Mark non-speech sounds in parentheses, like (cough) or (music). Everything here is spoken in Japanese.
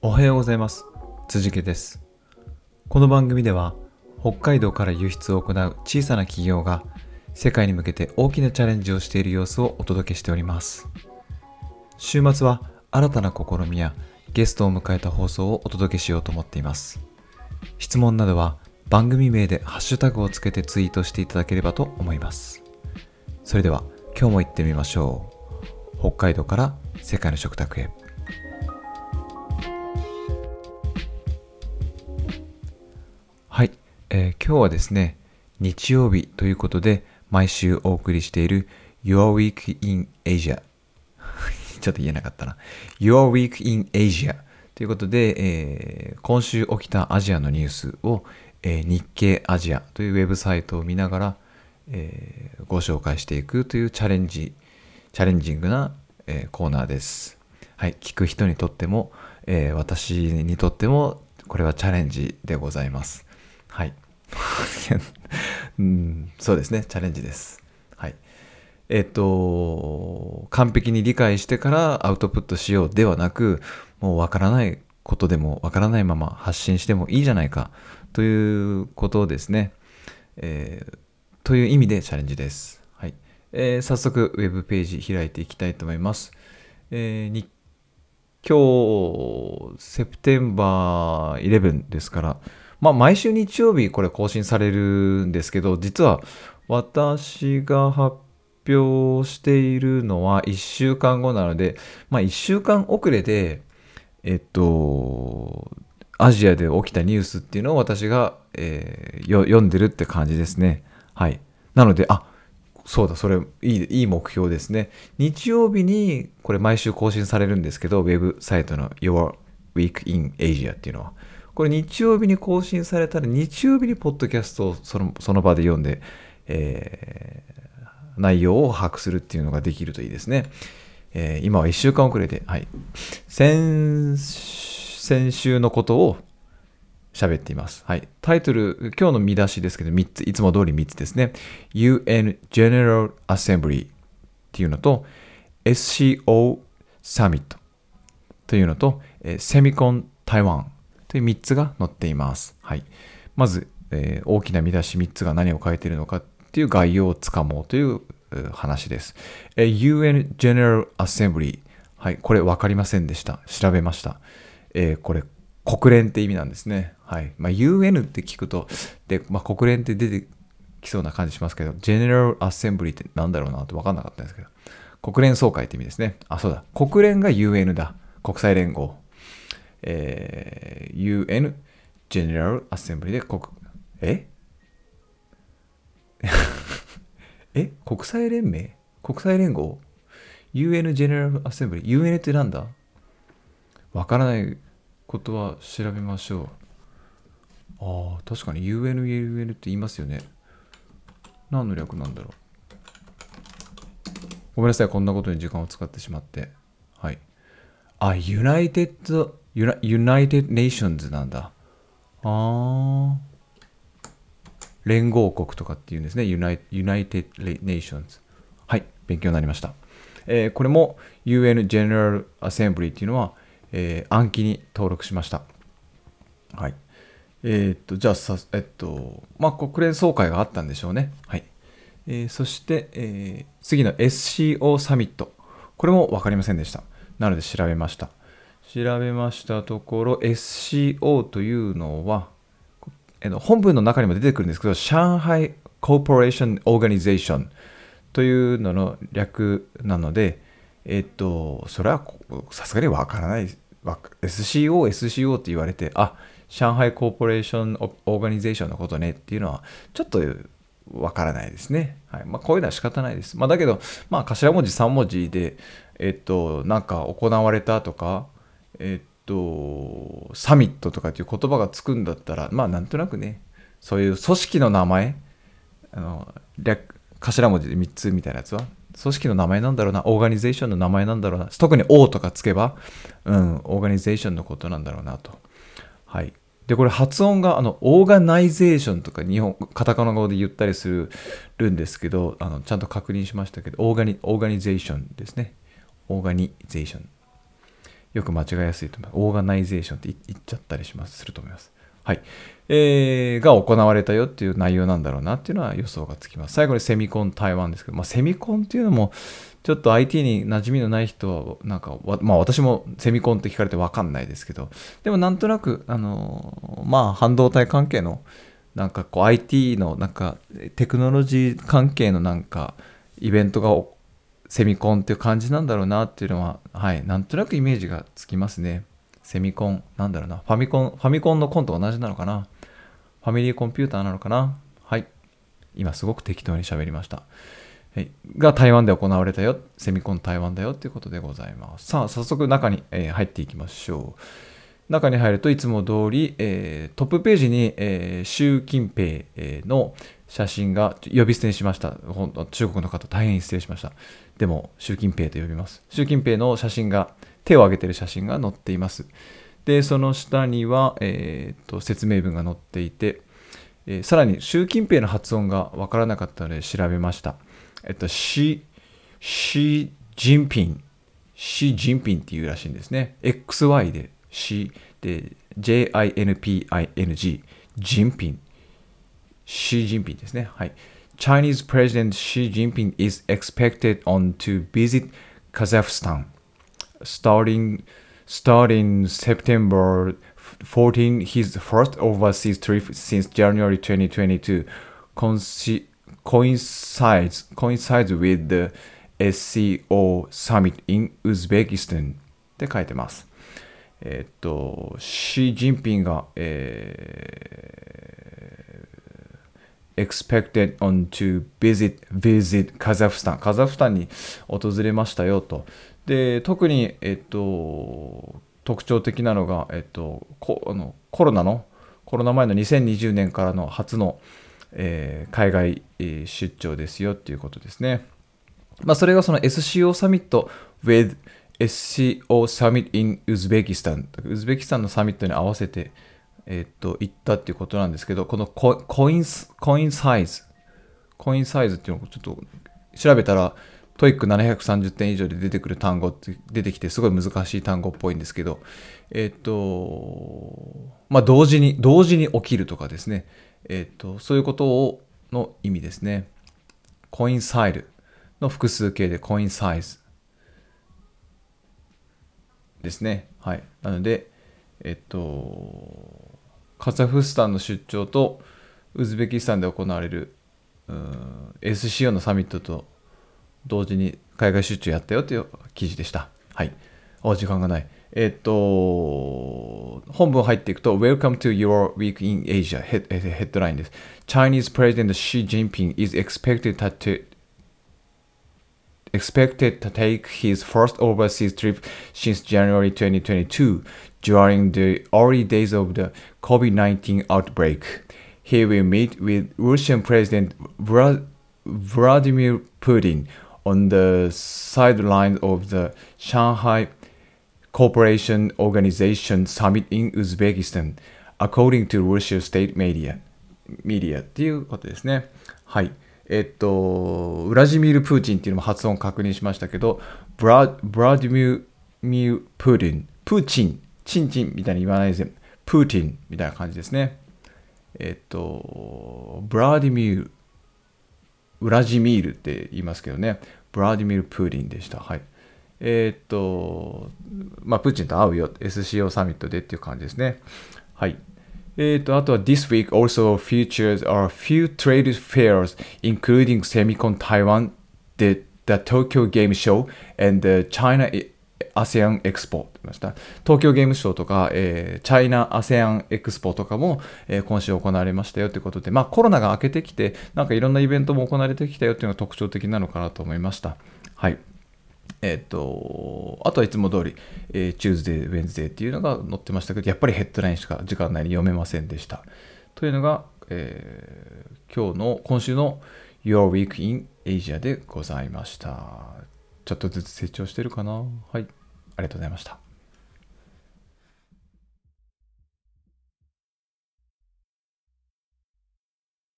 おはようございます。辻家です。この番組では北海道から輸出を行う小さな企業が世界に向けて大きなチャレンジをしている様子をお届けしております。週末は新たな試みやゲストを迎えた放送をお届けしようと思っています。質問などは番組名でハッシュタグをつけてツイートしていただければと思います。それでは今日も行ってみましょう。北海道から世界の食卓へ。えー今日はですね日曜日ということで毎週お送りしている Your Week in Asia (laughs) ちょっと言えなかったな Your Week in Asia ということで、えー今週起きたアジアのニュースを、えー日経アジアというウェブサイトを見ながら、えーご紹介していくというチャレンジチャレンジングな、えコーナーです。はい、聞く人にとっても、え私にとってもこれはチャレンジでございます。はい。うん、そうですね、チャレンジです。はい。えっと、完璧に理解してからアウトプットしようではなく、もうわからないことでもわからないまま発信してもいいじゃないかということですね、えーという意味でチャレンジです。はい。えー早速、ウェブページ開いていきたいと思います。えーに今日、セプテンバー11ですから、まあ、毎週日曜日これ更新されるんですけど、実は私が発表しているのは1週間後なので、まあ、1週間遅れで、えっと、アジアで起きたニュースっていうのを私が、えー読んでるって感じですね。はい。なので、あそうだ、それいい、いい目標ですね。日曜日に、これ毎週更新されるんですけど、ウェブサイトの Your Week in Asia っていうのは。これ日曜日に更新されたら、日曜日にポッドキャストをそのその場で読んで、えー内容を把握するっていうのができるといいですね。えー今は1週間遅れで、はい。先、先週のことを喋っています。はい。タイトル、今日の見出しですけど、3つ、いつも通り3つですね。UN General Assembly っていうのと、SCO Summit というのと、えー、Semicon Taiwan という3つが載っています。はい。まず、えー大きな見出し3つが何を書いているのかっていう概要をつかもうという話です。え UN General Assembly。はい。これ分かりませんでした。調べました。えーこれ、国連って意味なんですね。はい。まあ、UN って聞くと、で、まあ、国連って出てきそうな感じしますけど、General Assembly ってなんだろうなって分かんなかったんですけど、国連総会って意味ですね。あ、そうだ。国連が UN だ。国際連合。えー UN General Assembly で国、え？(laughs) え？国際連盟？国際連合 ?UN General Assembly？UN ってなんだ？わからないことは調べましょう。ああ、確かに UN、UN って言いますよね。何の略なんだろう。ごめんなさい、こんなことに時間を使ってしまって。はい。あ、United、Uni- United Nations なんだ。ああ。連合国とかっていうんですね。United, United Nations。はい、勉強になりました。えーこれも UN General Assembly っていうのは、えー暗記に登録しました。はい。えーっと、じゃあさ、えっと、まあ、国連総会があったんでしょうね。はい。えーそして、えー次の SCO サミット。これも分かりませんでした。なので調べました。調べましたところ、SCO というのは、えー本文の中にも出てくるんですけど、上海コーポレーション・オーガニゼーションというのの略なので、えっと、それはさすがにわからない。SCO、SCO って言われて、あ、上海コーポレーション・オーガニゼーションのことねっていうのは、ちょっとわからないですね。はい。まあ、こういうのは仕方ないです。まあ、だけど、まあ、頭文字3文字で、えっと、なんか行われたとか、えっと、サミットとかっていう言葉がつくんだったら、まあ、なんとなくね、そういう組織の名前、あの略頭文字で3つみたいなやつは組織の名前なんだろうなオーガニゼーションの名前なんだろうな特に O とかつけば、うん、オーガニゼーションのことなんだろうなとはいでこれ発音があのオーガナイゼーションとか日本カタカナ語で言ったりするんですけどあのちゃんと確認しましたけどオーガニオーガニゼーションですねオーガニゼーションよく間違いやすいと思います。オーガナイゼーションって言っちゃったりします、すると思います。はい。えー、が行われたよっていう内容なんだろうなっていうのは予想がつきます。最後にセミコン台湾ですけど、まあ、セミコンっていうのも、ちょっと IT に馴染みのない人は、なんか、まあ私もセミコンって聞かれてわかんないですけど、でもなんとなく、あの、まあ半導体関係の、なんかこう IT のなんかテクノロジー関係のなんかイベントがセミコンっていう感じなんだろうなっていうのは、はい、なんとなくイメージがつきますね。セミコン、なんだろうな、ファミコン、ファミコンのコンと同じなのかな。ファミリーコンピューターなのかな。はい。今すごく適当に喋りました。はい、が台湾で行われたよ。セミコン台湾だよということでございます。さあ、早速中に、えー、入っていきましょう。中に入るといつも通り、えー、トップページに、えー、習近平、の写真が呼び捨てにしました。中国の方大変失礼しました。でも習近平と呼びます。習近平の写真が手を挙げている写真が載っています。で、その下には、えーと、説明文が載っていて、えー、さらに習近平の発音がわからなかったので調べました。えっと、シ、シ・ジンピン、シ・ジンピンっていうらしいんですね。XY で、シで、J-I-N-P-I-N-G、ジンピン、シ・ジンピンですね。はい。Chinese President Xi Jinping is expected on to visit Kazakhstan starting starting September 14 his first overseas trip since January 2022 coincides, coincides with the SCO Summit in Uzbekistan って書いてます。えっと、シー・ジンピンが、えー、expected on to visit, visit カザフスタン。カザフスタンに訪れましたよと。で、特に、えっと、特徴的なのが、えっと、コあのコロナの、コロナ前の2020年からの初の、えー、海外、出張ですよっていうことですね。まあ、それがその SCO サミット with SCO Summit in Uzbekistan ウズベキスタンのサミットに合わせて、えー、っと行ったっていうことなんですけどこの coin coincides coincides っていうのをちょっと調べたら TOEIC 730点以上で出てくる単語って出てきてすごい難しい単語っぽいんですけどえっ、とまあ同時に同時に起きるとかですね。えっ、とそういうことをの意味ですね。コインサイルの複数形でコインサイズですね。はい。なのでえっ、とカザフスタンの出張とウズベキスタンで行われる SCO のサミットと同時に海外出張やったよという記事でした。はい。お時間がない。えっと、本文入っていくと、Welcome to your week in Asia ヘッドラインです。Chinese President Xi Jinping is expected to expected to take his first overseas trip since January 2022 during the early days of the COVID-19 outbreak. He will meet with Russian President Vladimir Putin on the sidelines of the Shanghai Cooperation Organization Summit in Uzbekistan, according to Russia state media. メディアっていうことですね。はい。えっと、ウラジミール・プーチンっていうのも発音確認しましたけど、ブラブラディミュー・プーティン、プーチン、チンチンみたいに言わないですね。プーティンみたいな感じですね。えっと、ブラディミュー、ウラジミールって言いますけどね、ブラディミル・プーリンでした。はい。えー、っと、まあ、プーチンと会うよ、SCO サミットでっていう感じですね。はい。えー、と、あとは This week also features a few trade fairs including Semicon Taiwan, the, the Tokyo Game Show and the China ASEAN エクスポました東京ゲームショウとか、えー、チャイナ ASEAN エクスポとかも、えー、今週行われましたよということで、まあコロナが明けてきて、なんかいろんなイベントも行われてきたよというのが特徴的なのかなと思いました。はい。えっ、と、あとはいつも通り、えー、チューズデー、ウェンズデーっていうのが載ってましたけど、やっぱりヘッドラインしか時間内に読めませんでした。というのが、えー、今日の、今週の Your Week in Asia でございました。ちょっとずつ成長してるかな？はい。ありがとうございました。